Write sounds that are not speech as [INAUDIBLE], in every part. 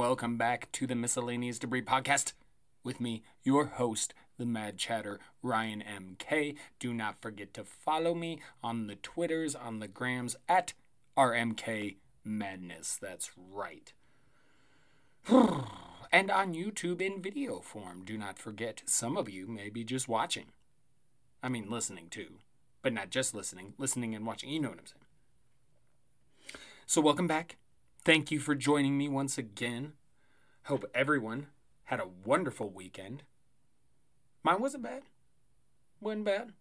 Welcome back to the Miscellaneous Debris Podcast with me, your host, the Mad Chatter, Ryan MK. Do not forget to follow me on the Twitters, on the Grams at RMK Madness. That's right. [SIGHS] and on YouTube in video form. Do not forget, some of you may be just watching. I mean, listening too, but not just listening, listening and watching. You know what I'm saying. So, welcome back. Thank you for joining me once again. Hope everyone had a wonderful weekend. Mine wasn't bad. Wasn't bad.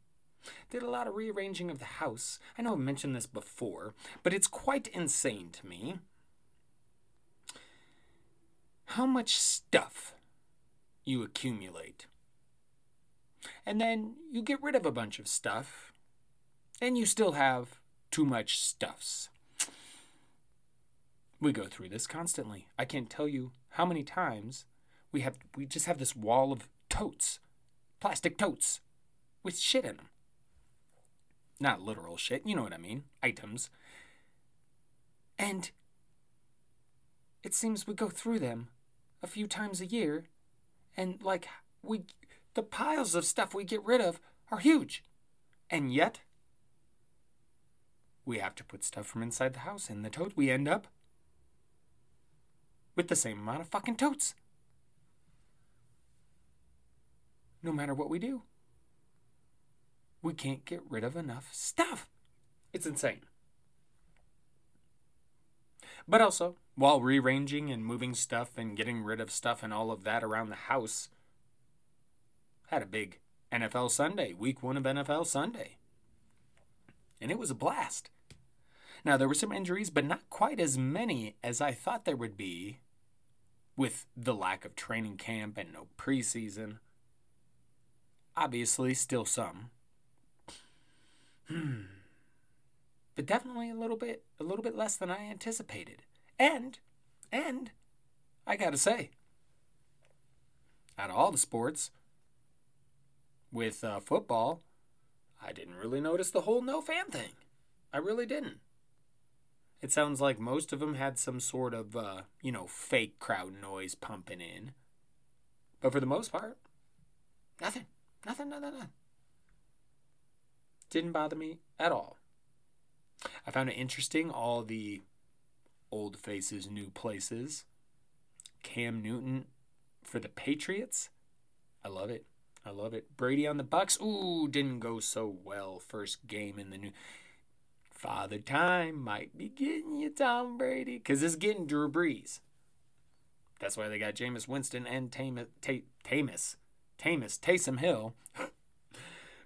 Did a lot of rearranging of the house. I know I've mentioned this before, but it's quite insane to me how much stuff you accumulate. And then you get rid of a bunch of stuff, and you still have too much stuffs. We go through this constantly. I can't tell you how many times we have we just have this wall of totes, plastic totes with shit in them. Not literal shit, you know what I mean, items. And it seems we go through them a few times a year and like we the piles of stuff we get rid of are huge. And yet we have to put stuff from inside the house in the tote. We end up with the same amount of fucking totes. No matter what we do, we can't get rid of enough stuff. It's insane. But also, while rearranging and moving stuff and getting rid of stuff and all of that around the house, had a big NFL Sunday, week one of NFL Sunday. And it was a blast. Now, there were some injuries, but not quite as many as I thought there would be with the lack of training camp and no preseason. Obviously, still some. Hmm. But definitely a little bit a little bit less than I anticipated. And and I got to say out of all the sports with uh, football, I didn't really notice the whole no fan thing. I really didn't. It sounds like most of them had some sort of, uh, you know, fake crowd noise pumping in. But for the most part, nothing. Nothing, nothing, nothing. Didn't bother me at all. I found it interesting, all the old faces, new places. Cam Newton for the Patriots. I love it. I love it. Brady on the Bucs. Ooh, didn't go so well first game in the new Father Time might be getting you, Tom Brady, because it's getting Drew Brees. That's why they got Jameis Winston and Tamus, Tamus, Taysom Hill. [LAUGHS]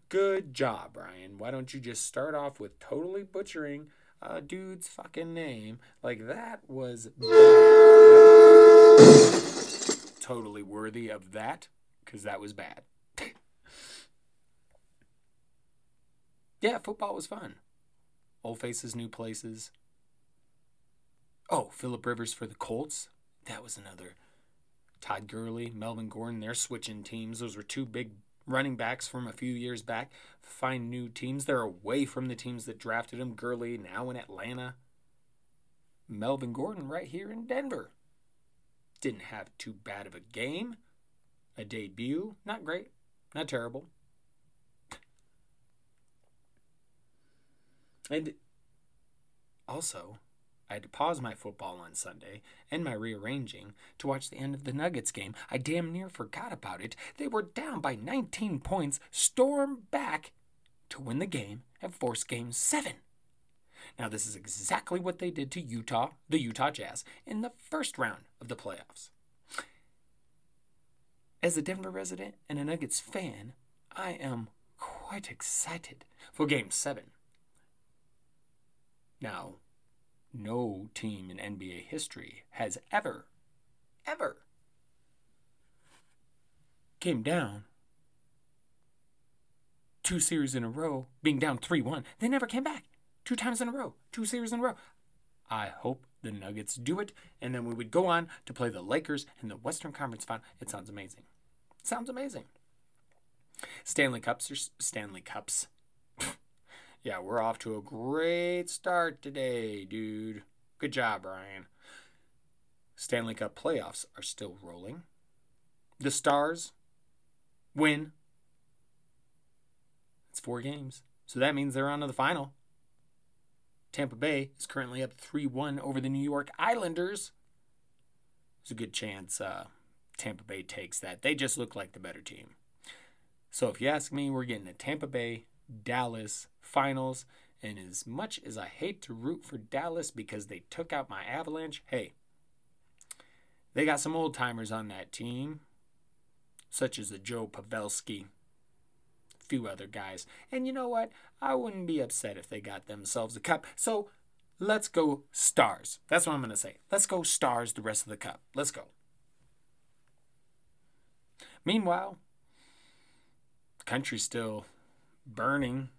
Good job, Brian. Why don't you just start off with totally butchering a dude's fucking name? Like that was [LAUGHS] totally worthy of that, because that was bad. [LAUGHS] yeah, football was fun. Old faces, new places. Oh, Philip Rivers for the Colts. That was another. Todd Gurley, Melvin Gordon, they're switching teams. Those were two big running backs from a few years back. Find new teams. They're away from the teams that drafted him. Gurley now in Atlanta. Melvin Gordon right here in Denver. Didn't have too bad of a game. A debut. Not great. Not terrible. And also, I had to pause my football on Sunday and my rearranging to watch the end of the Nuggets game. I damn near forgot about it. They were down by 19 points, stormed back to win the game and force game seven. Now, this is exactly what they did to Utah, the Utah Jazz, in the first round of the playoffs. As a Denver resident and a Nuggets fan, I am quite excited for game seven. Now, no team in NBA history has ever, ever came down two series in a row, being down 3 1. They never came back. Two times in a row, two series in a row. I hope the Nuggets do it, and then we would go on to play the Lakers in the Western Conference Final. It sounds amazing. Sounds amazing. Stanley Cups or Stanley Cups. Yeah, we're off to a great start today, dude. Good job, Brian. Stanley Cup playoffs are still rolling. The Stars win. It's four games. So that means they're on to the final. Tampa Bay is currently up 3 1 over the New York Islanders. There's a good chance uh, Tampa Bay takes that. They just look like the better team. So if you ask me, we're getting a Tampa Bay Dallas finals. And as much as I hate to root for Dallas because they took out my Avalanche, hey, they got some old timers on that team, such as a Joe Pavelski, a few other guys. And you know what? I wouldn't be upset if they got themselves a cup. So let's go stars. That's what I'm going to say. Let's go stars the rest of the cup. Let's go. Meanwhile, country's still burning.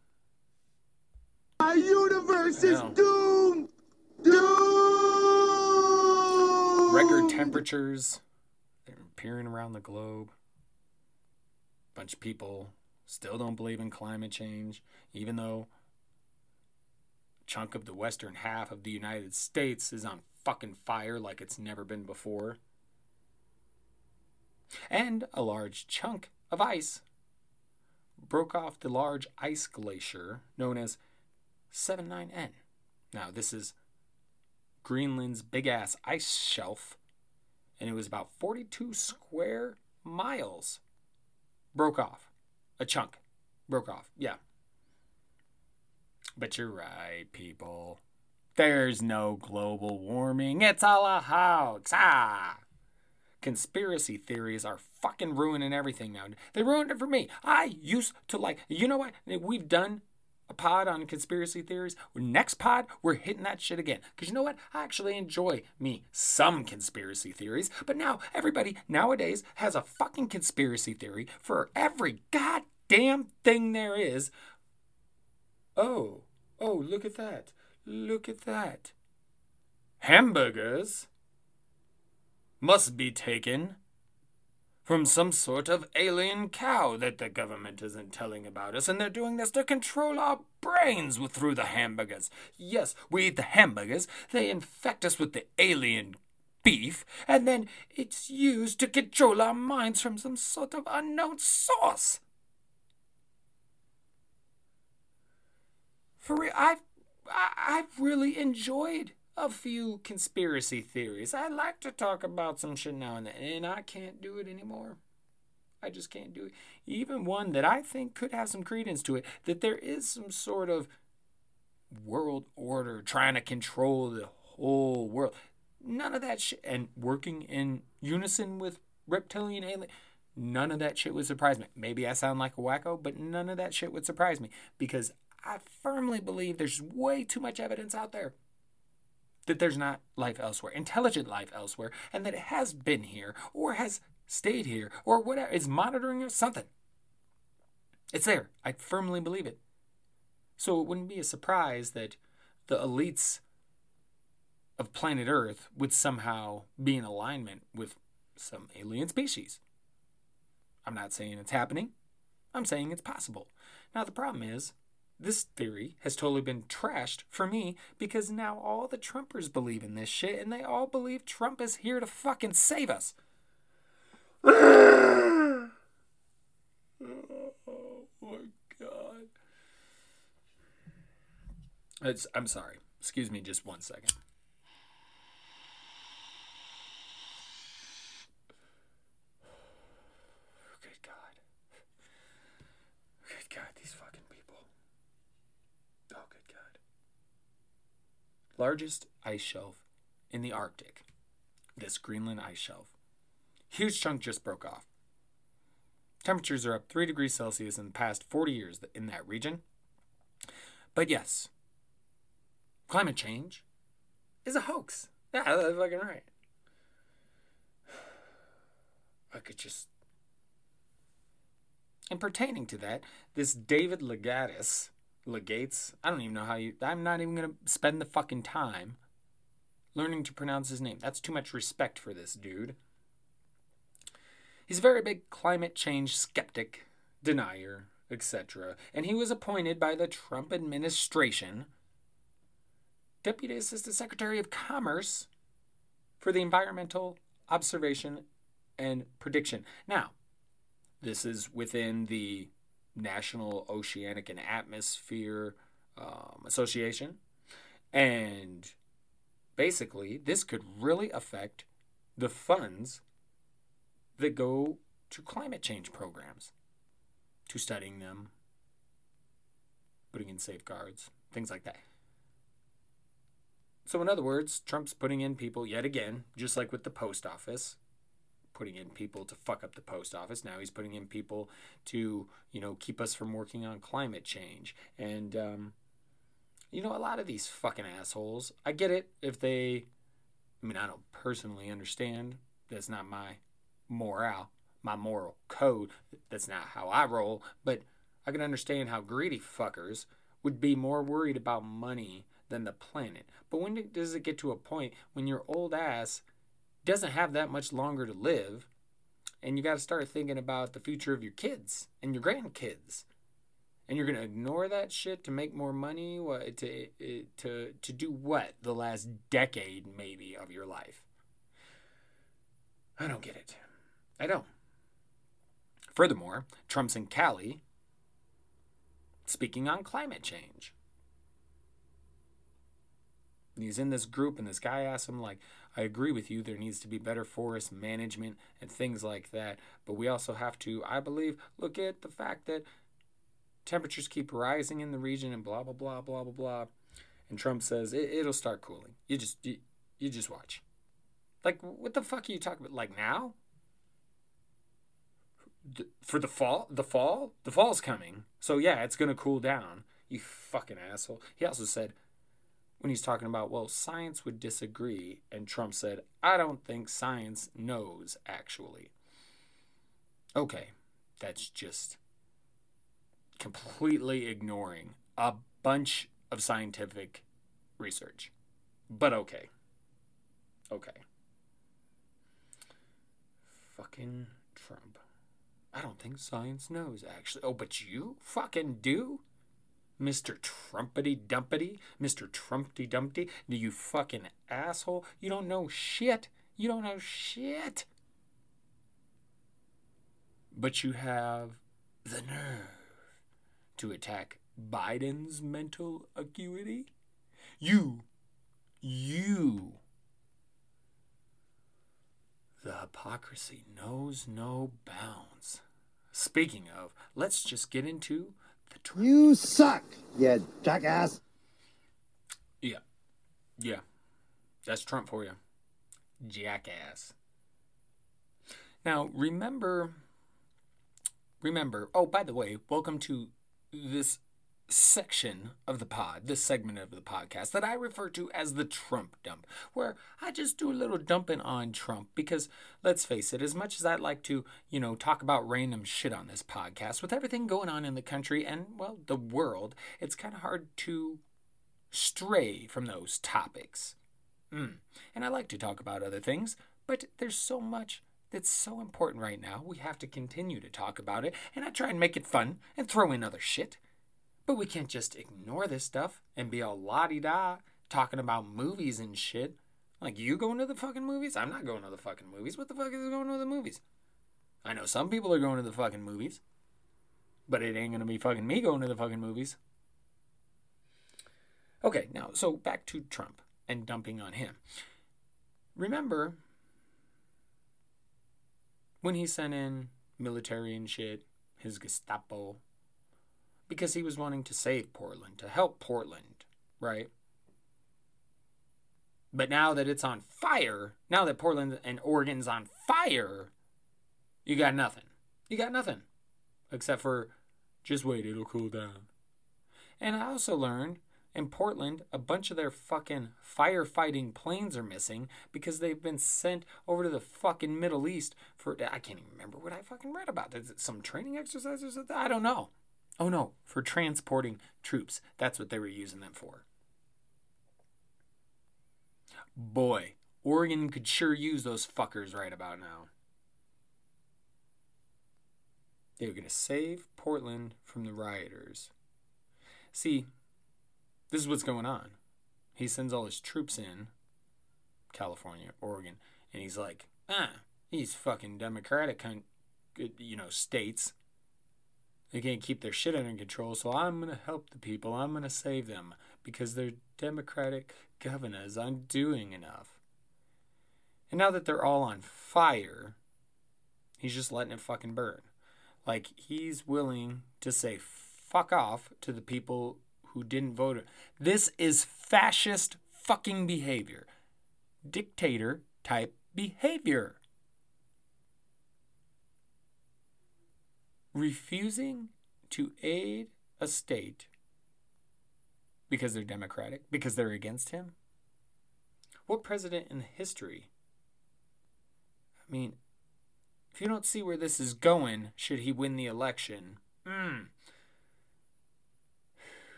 My universe is doomed! Doomed! Record temperatures. They're appearing around the globe. A bunch of people still don't believe in climate change, even though a chunk of the western half of the United States is on fucking fire like it's never been before. And a large chunk of ice broke off the large ice glacier known as 79N. Now, this is Greenland's big ass ice shelf, and it was about 42 square miles. Broke off. A chunk. Broke off. Yeah. But you're right, people. There's no global warming. It's all a hoax. Ah! Conspiracy theories are fucking ruining everything now. They ruined it for me. I used to like, you know what? We've done a pod on conspiracy theories. Next pod, we're hitting that shit again. Because you know what? I actually enjoy me some conspiracy theories. But now everybody nowadays has a fucking conspiracy theory for every goddamn thing there is. Oh, oh, look at that. Look at that. Hamburgers must be taken from some sort of alien cow that the government isn't telling about us, and they're doing this to control our brains through the hamburgers. Yes, we eat the hamburgers, they infect us with the alien beef, and then it's used to control our minds from some sort of unknown source. For real, I've, I've really enjoyed a few conspiracy theories. I like to talk about some shit now and then, and I can't do it anymore. I just can't do it. Even one that I think could have some credence to it that there is some sort of world order trying to control the whole world. None of that shit. And working in unison with reptilian alien. None of that shit would surprise me. Maybe I sound like a wacko, but none of that shit would surprise me because I firmly believe there's way too much evidence out there that there's not life elsewhere, intelligent life elsewhere, and that it has been here or has stayed here or whatever, is monitoring or something. It's there. I firmly believe it. So it wouldn't be a surprise that the elites of planet Earth would somehow be in alignment with some alien species. I'm not saying it's happening. I'm saying it's possible. Now, the problem is, this theory has totally been trashed for me because now all the Trumpers believe in this shit and they all believe Trump is here to fucking save us. [SIGHS] oh my god. It's, I'm sorry. Excuse me just one second. Good God. Good God, these fucking people. Oh, good God. Largest ice shelf in the Arctic. This Greenland ice shelf. Huge chunk just broke off. Temperatures are up 3 degrees Celsius in the past 40 years in that region. But yes, climate change is a hoax. Yeah, [LAUGHS] that's fucking right. I could just. And pertaining to that, this David Legatis, Legates, I don't even know how you. I'm not even to spend the fucking time learning to pronounce his name. That's too much respect for this dude. He's a very big climate change skeptic, denier, etc. And he was appointed by the Trump administration Deputy Assistant Secretary of Commerce for the environmental observation and prediction. Now, this is within the National Oceanic and Atmosphere um, Association. And basically, this could really affect the funds that go to climate change programs, to studying them, putting in safeguards, things like that. So, in other words, Trump's putting in people yet again, just like with the post office, putting in people to fuck up the post office. Now he's putting in people to, you know, keep us from working on climate change. And, um, you know, a lot of these fucking assholes, I get it if they, I mean, I don't personally understand. That's not my morale, my moral code. That's not how I roll. But I can understand how greedy fuckers would be more worried about money than the planet. But when does it get to a point when your old ass doesn't have that much longer to live and you got to start thinking about the future of your kids and your grandkids. And you're going to ignore that shit to make more money what, to eh, to to do what the last decade maybe of your life? I don't get it. I don't. Furthermore trump's in cali speaking on climate change. He's in this group and this guy asks him like I agree with you, there needs to be better forest management and things like that. But we also have to, I believe, look at the fact that temperatures keep rising in the region and blah, blah, blah, blah, blah, blah. And Trump says it, will start cooling. You just, you, you just watch. Like, what the fuck are you talking about? Like now? For the fall? The fall? The fall's coming. So yeah, it's going to cool down. You fucking asshole. He also said, when he's talking about, well, science would disagree. And Trump said, I don't think science knows, actually. Okay, that's just completely ignoring a bunch of scientific research. But okay. Okay. Fucking Trump. I don't think science knows, actually. Oh, but you fucking do? Mr. Trumpety Dumpety, Mr. Trumpty Dumpty, you fucking asshole. You don't know shit. You don't know shit. But you have the nerve to attack Biden's mental acuity? You, you. The hypocrisy knows no bounds. Speaking of, let's just get into you suck, yeah, jackass. Yeah. Yeah. That's Trump for you. Jackass. Now, remember remember, oh, by the way, welcome to this section of the pod, this segment of the podcast that I refer to as the Trump dump, where I just do a little dumping on Trump because let's face it, as much as I'd like to, you know, talk about random shit on this podcast, with everything going on in the country and, well, the world, it's kind of hard to stray from those topics. Mm. And I like to talk about other things, but there's so much that's so important right now. We have to continue to talk about it, and I try and make it fun and throw in other shit. But we can't just ignore this stuff and be all la di da talking about movies and shit. Like, you going to the fucking movies? I'm not going to the fucking movies. What the fuck is going to the movies? I know some people are going to the fucking movies, but it ain't gonna be fucking me going to the fucking movies. Okay, now, so back to Trump and dumping on him. Remember when he sent in military and shit, his Gestapo, because he was wanting to save Portland, to help Portland, right? But now that it's on fire, now that Portland and Oregon's on fire, you got nothing. You got nothing. Except for just wait, it'll cool down. And I also learned in Portland, a bunch of their fucking firefighting planes are missing because they've been sent over to the fucking Middle East for I can't even remember what I fucking read about. Is it some training exercises? I don't know. Oh no, for transporting troops. That's what they were using them for. Boy, Oregon could sure use those fuckers right about now. They were going to save Portland from the rioters. See, this is what's going on. He sends all his troops in California, Oregon, and he's like, ah, these fucking Democratic, you know, states. They can't keep their shit under control, so I'm gonna help the people. I'm gonna save them because they're Democratic governors aren't doing enough. And now that they're all on fire, he's just letting it fucking burn. Like he's willing to say fuck off to the people who didn't vote. This is fascist fucking behavior. Dictator type behavior. Refusing to aid a state because they're Democratic, because they're against him? What president in history? I mean, if you don't see where this is going, should he win the election, hmm,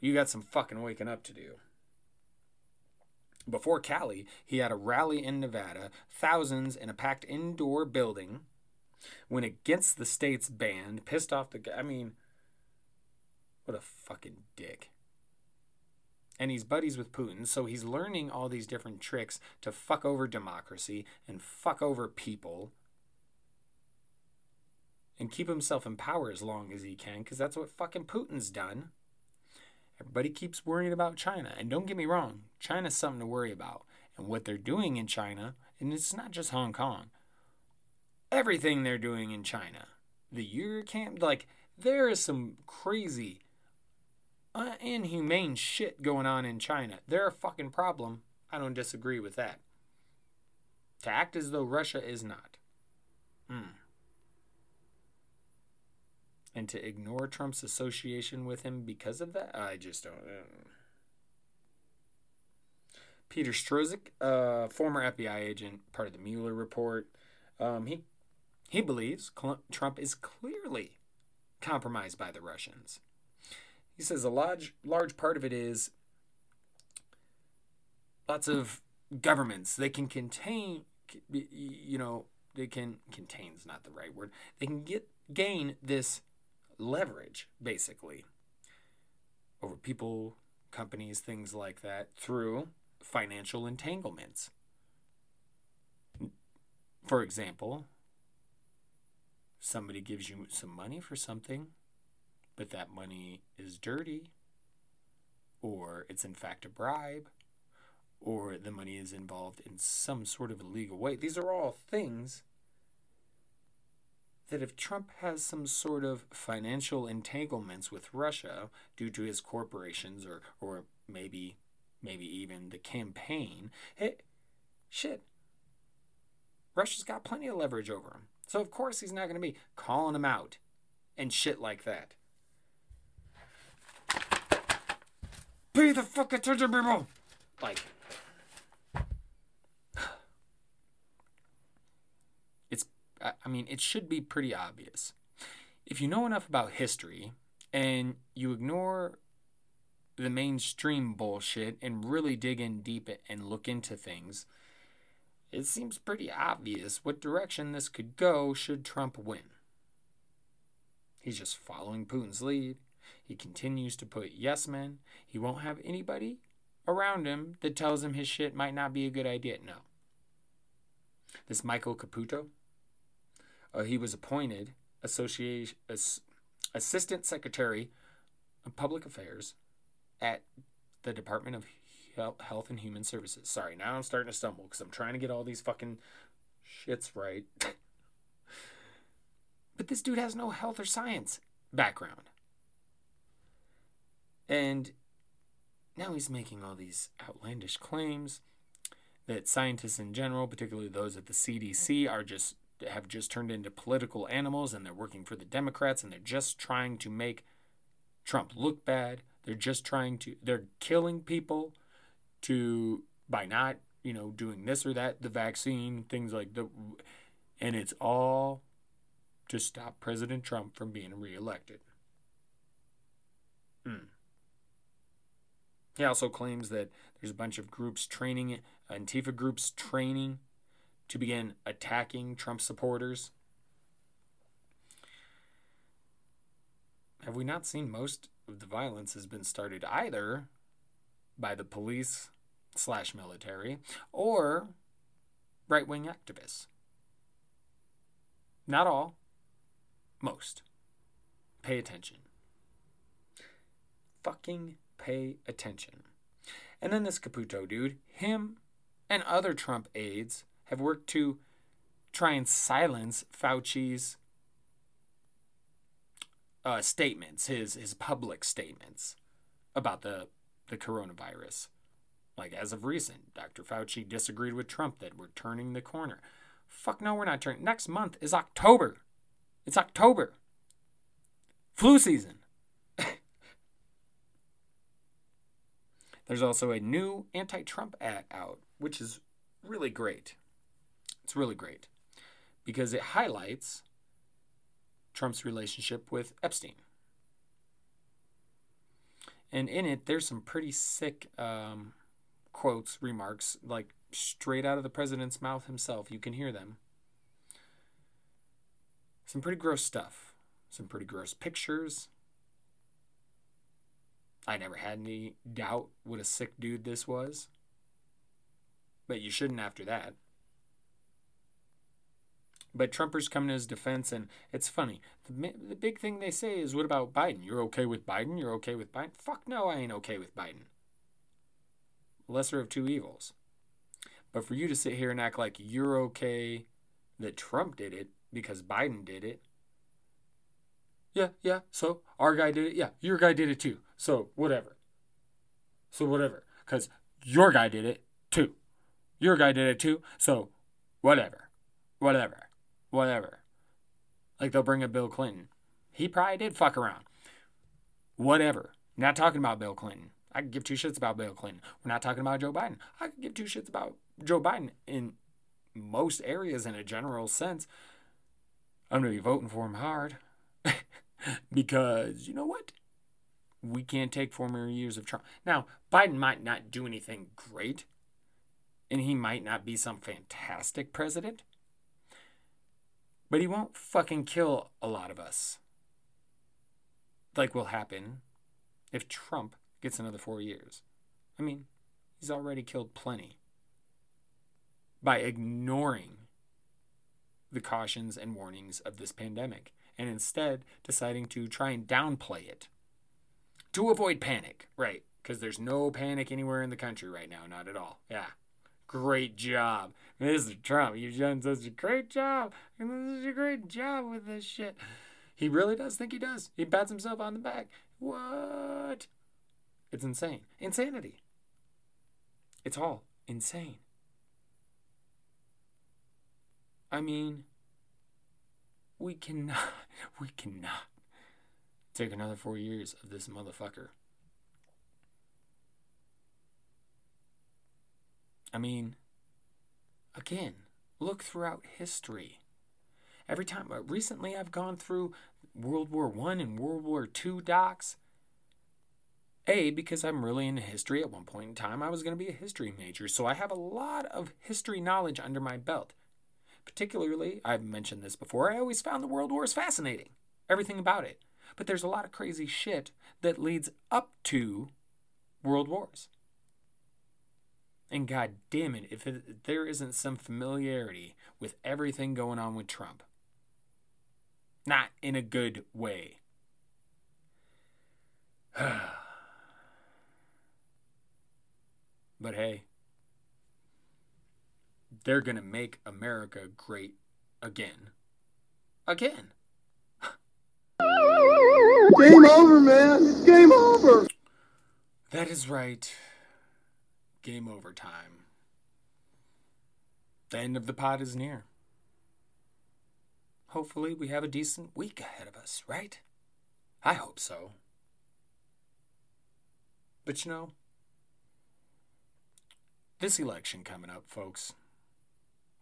you got some fucking waking up to do. Before Cali, he had a rally in Nevada, thousands in a packed indoor building, went against the state's ban, pissed off the guy. I mean, what a fucking dick. And he's buddies with Putin, so he's learning all these different tricks to fuck over democracy and fuck over people and keep himself in power as long as he can, because that's what fucking Putin's done. Everybody keeps worrying about China. And don't get me wrong, China's something to worry about. And what they're doing in China, and it's not just Hong Kong, everything they're doing in China. The Uyghur camp, like, there is some crazy, uh, inhumane shit going on in China. They're a fucking problem. I don't disagree with that. To act as though Russia is not. Hmm and to ignore Trump's association with him because of that, I just don't. Uh. Peter Strzok, uh, former FBI agent, part of the Mueller report, um, he he believes Trump is clearly compromised by the Russians. He says a large large part of it is lots of governments they can contain you know they can contains not the right word they can get gain this leverage, basically, over people, companies, things like that, through financial entanglements. For example, somebody gives you some money for something, but that money is dirty, or it's in fact a bribe, or the money is involved in some sort of illegal way. These are all things that if Trump has some sort of financial entanglements with Russia due to his corporations or or maybe maybe even the campaign, hey, shit. Russia's got plenty of leverage over him. So of course he's not going to be calling him out and shit like that. Pay the fuck attention, people! Like, [SIGHS] it's, I mean, it should be pretty obvious. If you know enough about history and you ignore the mainstream bullshit and really dig in deep and look into things, it seems pretty obvious what direction this could go should Trump win. He's just following Putin's lead. He continues to put yes men. He won't have anybody around him that tells him his shit might not be a good idea. No. This Michael Caputo, uh, he was appointed association, as, Assistant Secretary of Public Affairs at the Department of Health and Human Services. Sorry, now I'm starting to stumble because I'm trying to get all these fucking shits right. [LAUGHS] but this dude has no health or science background. And now he's making all these outlandish claims that scientists in general, particularly those at the CDC, are just have just turned into political animals and they're working for the Democrats and they're just trying to make Trump look bad. They're just trying to they're killing people to by not, you know, doing this or that, the vaccine, things like the and it's all to stop President Trump from being reelected. Hmm. He also claims that there's a bunch of groups training, Antifa groups training to begin attacking Trump supporters? Have we not seen most of the violence has been started either by the police slash military or right wing activists. Not all, most. Pay attention. Fucking pay attention. And then this Caputo dude, him and other Trump aides have worked to try and silence Fauci's uh, statements, his his public statements about the the coronavirus. Like as of recent, Dr. Fauci disagreed with Trump that we're turning the corner. Fuck no, we're not turning. Next month is October. It's October. Flu season. [LAUGHS] There's also a new anti Trump ad out, which is really great. It's really great because it highlights Trump's relationship with Epstein. And in it, there's some pretty sick um, quotes, remarks, like straight out of the president's mouth himself. You can hear them. Some pretty gross stuff. Some pretty gross pictures. I never had any doubt what a sick dude this was. But you shouldn't after that. But Trumpers come to his defense, and it's funny. The, the big thing they say is, What about Biden? You're okay with Biden? You're okay with Biden? Fuck no, I ain't okay with Biden. Lesser of two evils. But for you to sit here and act like you're okay that Trump did it because Biden did it. Yeah, yeah, so our guy did it. Yeah, your guy did it too. So whatever. So whatever. Because your guy did it too. Your guy did it too. So whatever. Whatever whatever. Like they'll bring up Bill Clinton. He probably did fuck around. Whatever. Not talking about Bill Clinton. I could give two shits about Bill Clinton. We're not talking about Joe Biden. I could give two shits about Joe Biden in most areas in a general sense. I'm going to be voting for him hard. [LAUGHS] because, you know what? We can't take four more years of Trump. Now, Biden might not do anything great, and he might not be some fantastic president. But he won't fucking kill a lot of us. Like will happen if Trump gets another four years. I mean, he's already killed plenty by ignoring the cautions and warnings of this pandemic and instead deciding to try and downplay it to avoid panic, right? Because there's no panic anywhere in the country right now, not at all. Yeah. Great job. Mr. Trump, you've done such a great job. Done such a great job with this shit. He really does think he does. He pats himself on the back. What? It's insane. Insanity. It's all insane. I mean, we cannot, [LAUGHS] we cannot take another four years of this motherfucker. I mean, again, look throughout history. Every time, uh, recently I've gone through World War One and World War Two docs. A, because I'm really into history. At one point in time, I was going to be a history major, so I have a lot of history knowledge under my belt. Particularly, I've mentioned this before, I always found the World Wars fascinating. Everything about it. But there's a lot of crazy shit that leads up to World Wars. And god damn it, if, it, if there isn't some familiarity with everything going on with Trump. Not in a good way. [SIGHS] [SIGHS] but hey, they're going to make America great again. Again. [LAUGHS] Game over, man. It's game over. That is right game over time. The end of the pod is near. Hopefully, we have a decent week ahead of us, right? I hope so. But you know, this election coming up, folks,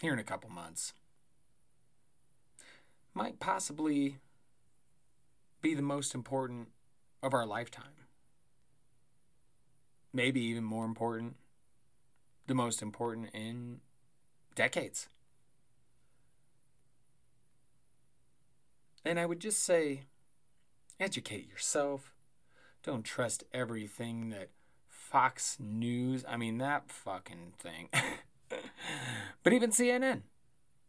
here in a couple months, might possibly be the most important of our lifetime. Maybe even more important the most important in decades. And I would just say educate yourself. Don't trust everything that Fox News. I mean, that fucking thing. [LAUGHS] but even CNN,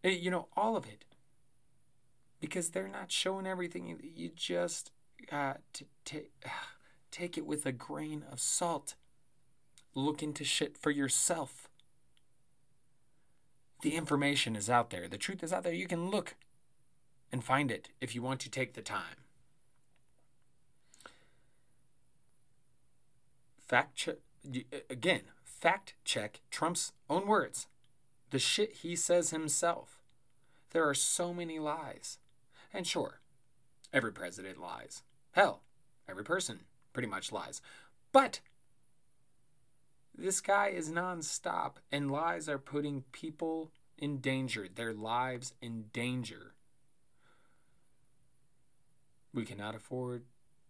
eh, you know, all of it. Because they're not showing everything. You just got to take, take it with a grain of salt. Look into shit for yourself. The information is out there. The truth is out there. You can look and find it if you want to take the time. Fact check again, fact check Trump's own words. The shit he says himself. There are so many lies. And sure, every president lies. Hell, every person pretty much lies. But this guy is nonstop, and lies are putting people in danger, their lives in danger. We cannot afford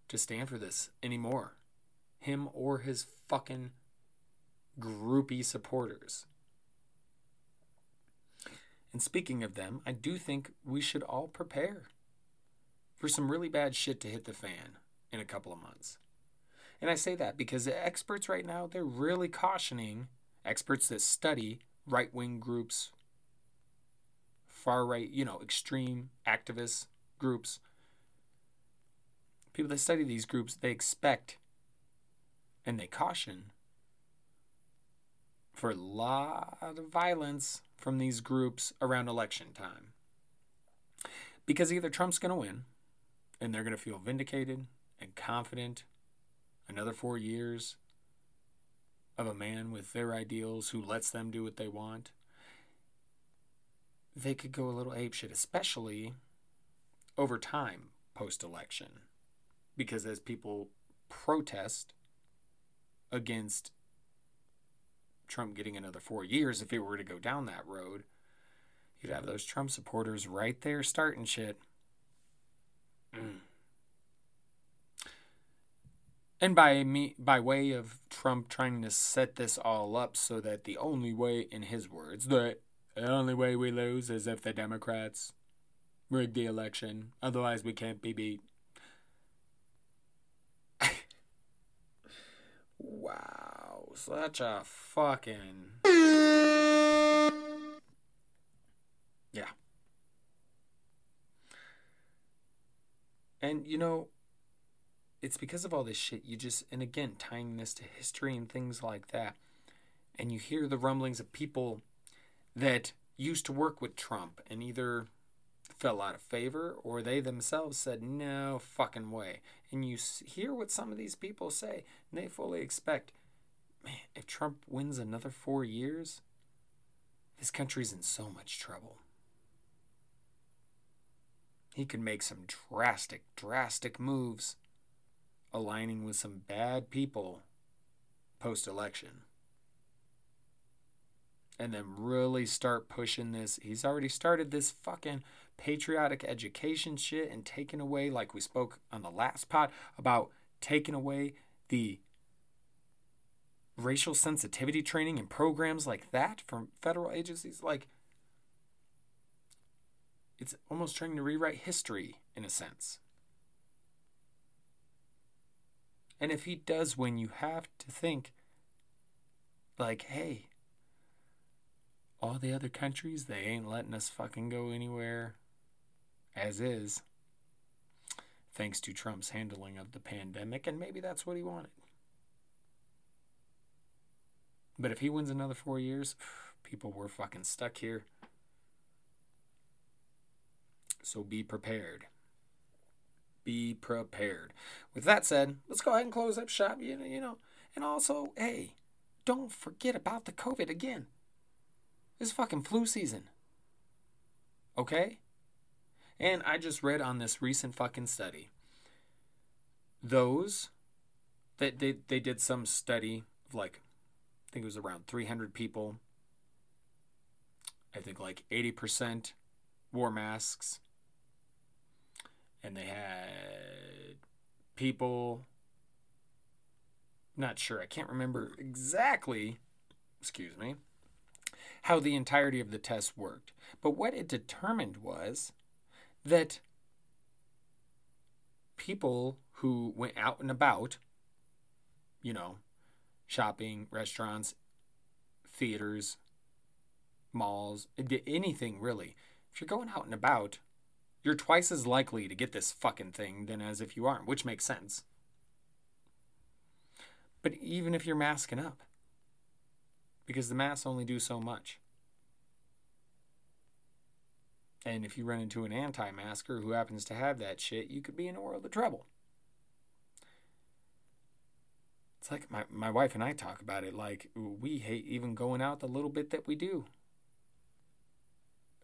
to stand for this anymore. Him or his fucking groupie supporters. And speaking of them, I do think we should all prepare for some really bad shit to hit the fan in a couple of months. And I say that because the experts right now, they're really cautioning experts that study right wing groups, far right, you know, extreme activist groups. People that study these groups, they expect and they caution for a lot of violence from these groups around election time. Because either Trump's going to win and they're going to feel vindicated and confident another four years of a man with their ideals who lets them do what they want, they could go a little apeshit, especially over time post election. Because as people protest against Trump getting another four years, if it were to go down that road, you'd have those Trump supporters right there starting shit. Mm. And by me, by way of Trump trying to set this all up so that the only way, in his words, the, the only way we lose is if the Democrats rig the election. Otherwise, we can't be beat. Wow, such a fucking. Yeah. And you know, it's because of all this shit you just and again tying this to history and things like that and you hear the rumblings of people that used to work with Trump and either fell out of favor or they themselves said no fucking way and you hear what some of these people say and they fully expect man if Trump wins another 4 years this country's in so much trouble he could make some drastic drastic moves aligning with some bad people post election. And then really start pushing this. He's already started this fucking patriotic education shit and taking away, like we spoke on the last pod, about taking away the racial sensitivity training and programs like that from federal agencies. Like, it's almost trying to rewrite history in a sense. And if he does win, you have to think like, hey, all the other countries, they ain't letting us fucking go anywhere as is. Thanks to Trump's handling of the pandemic, and maybe that's what he wanted. But if he wins another four years, people were fucking stuck here. So be prepared be prepared. With that said, let's go ahead and close up shop. You know, you know, and also, hey, don't forget about the COVID again. It's fucking flu season. Okay? And I just read on this recent fucking study. Those that they, they did some study of like I think it was around 300 people. I think like 80% wore masks and they had people not sure i can't remember exactly excuse me how the entirety of the test worked but what it determined was that people who went out and about you know shopping, restaurants, theaters, malls, anything really. If you're going out and about, you're twice as likely to get this fucking thing than as if you aren't, which makes sense. But even if you're masking up, because the masks only do so much. And if you run into an anti masker who happens to have that shit, you could be in a world of trouble. It's like my, my wife and I talk about it like we hate even going out the little bit that we do.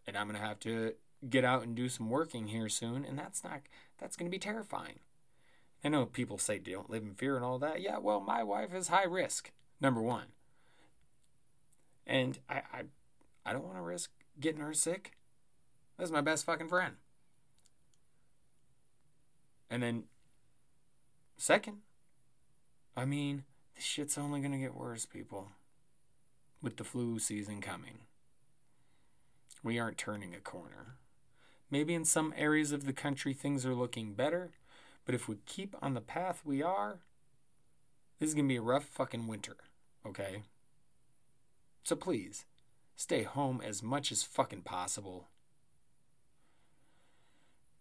And I'm going to have to get out and do some working here soon, and that's not that's going to be terrifying. I know people say don't live in fear and all that. Yeah, well, my wife is high risk. Number 1. And I I, I don't want to risk getting her sick. That's my best fucking friend. And then second, I mean, this shit's only to get worse, people. With the flu season coming. We aren't turning a corner. Maybe in some areas of the country things are looking better, but if we keep on the path we are, this is to be a rough fucking winter, okay? So please, stay home as much as fucking possible.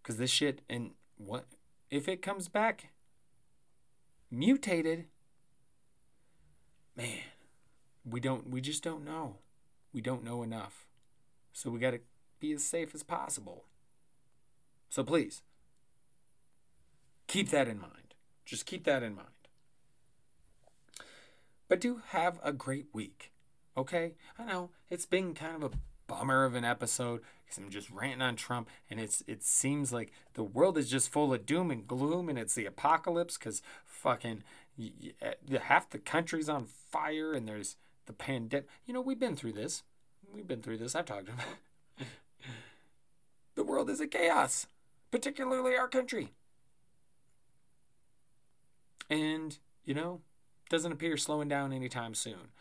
Because this shit, and what, if it comes back mutated, man, we don't, we just don't know. We don't know enough. So we got to be as safe as possible. So please, keep that in mind. Just keep that in mind. But do have a great week. Okay? I know it's been kind of a bummer of an episode I'm just ranting on Trump and it's it seems like the world is just full of doom and gloom and it's the apocalypse because fucking eh, half the country's on fire and there's the pandemic. You know, we've been through this. We've been through this. I've talked about [LAUGHS] the world is a chaos particularly our country. And, you know, doesn't appear slowing down anytime soon.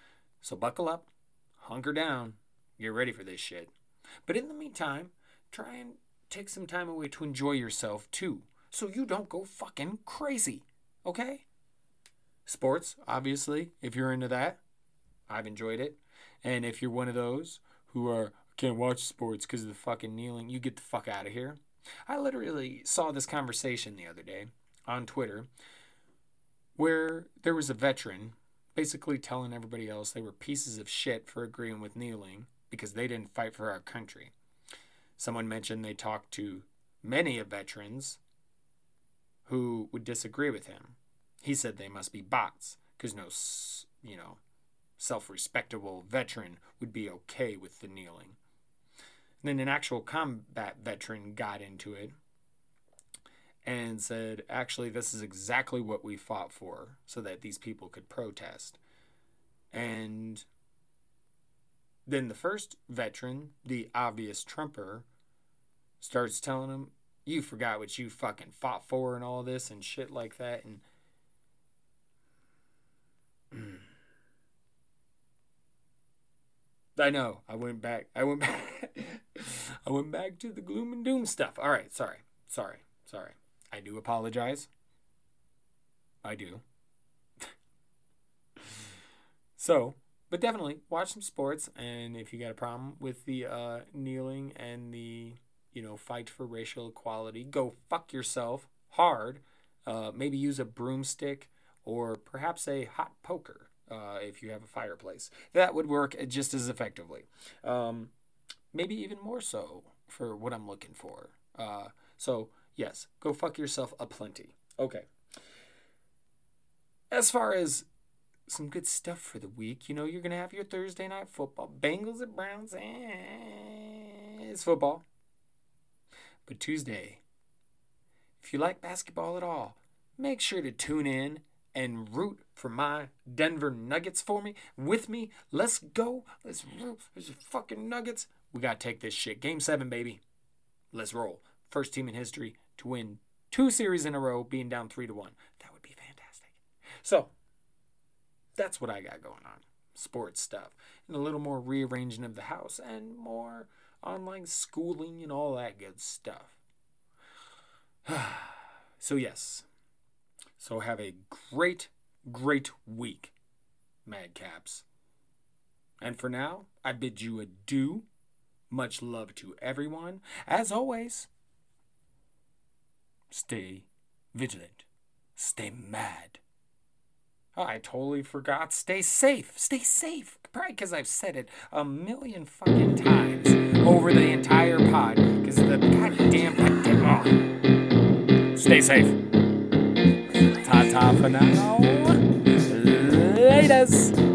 So buckle up, hunker down, get ready for this shit. But in the meantime, try and take some time away to enjoy yourself too, so you don't go fucking crazy. Okay? Sports, obviously, if you're into that, I've enjoyed it. And if you're one of those who are can't watch sports because of the fucking kneeling, you get the fuck out of here. I literally saw this conversation the other day on Twitter where there was a veteran basically telling everybody else they were pieces of shit for agreeing with kneeling because they didn't fight for our country. Someone mentioned they talked to many of veterans who would disagree with him. He said they must be bots because no, you know, self-respectable veteran would be okay with the kneeling. And then an actual combat veteran got into it and said, actually, this is exactly what we fought for so that these people could protest. And then the first veteran, the obvious Trumper, starts telling him, You forgot what you fucking fought for and all this and shit like that. And [CLEARS THROAT] I know. I went back. I went [LAUGHS] back. I went back to the gloom and doom stuff. All right. Sorry. Sorry. Sorry. I do apologize. I do. [LAUGHS] so, but definitely watch some sports. And if you got a problem with the uh, kneeling and the, you know, fight for racial equality, go fuck yourself hard. Uh, maybe use a broomstick or perhaps a hot poker uh, if you have a fireplace. That would work just as effectively. Um, maybe even more so for what I'm looking for. Uh, so, yes, go fuck yourself a plenty. Okay. As far as some good stuff for the week, you know, you're going to have your Thursday night football. Bengals at Browns. Eh, it's football. But Tuesday, if you like basketball at all, make sure to tune in and root for my Denver Nuggets for me, with me. Let's go. Let's root for the fucking Nuggets. We got to take this shit. Game seven, baby. Let's roll. First team in history to win two series in a row, being down three to one. That would be fantastic. So, that's what I got going on. Sports stuff. And a little more rearranging of the house and more online schooling and all that good stuff. [SIGHS] so, yes, so have a great, great week. madcaps. And for now, I bid you adieu. Much love to everyone. As always, stay vigilant, stay mad. I totally forgot. Stay safe. Stay safe. Probably because I've said it a million fucking times over the entire pod. Because the goddamn. Oh. Stay safe. Ta ta for now. Latest.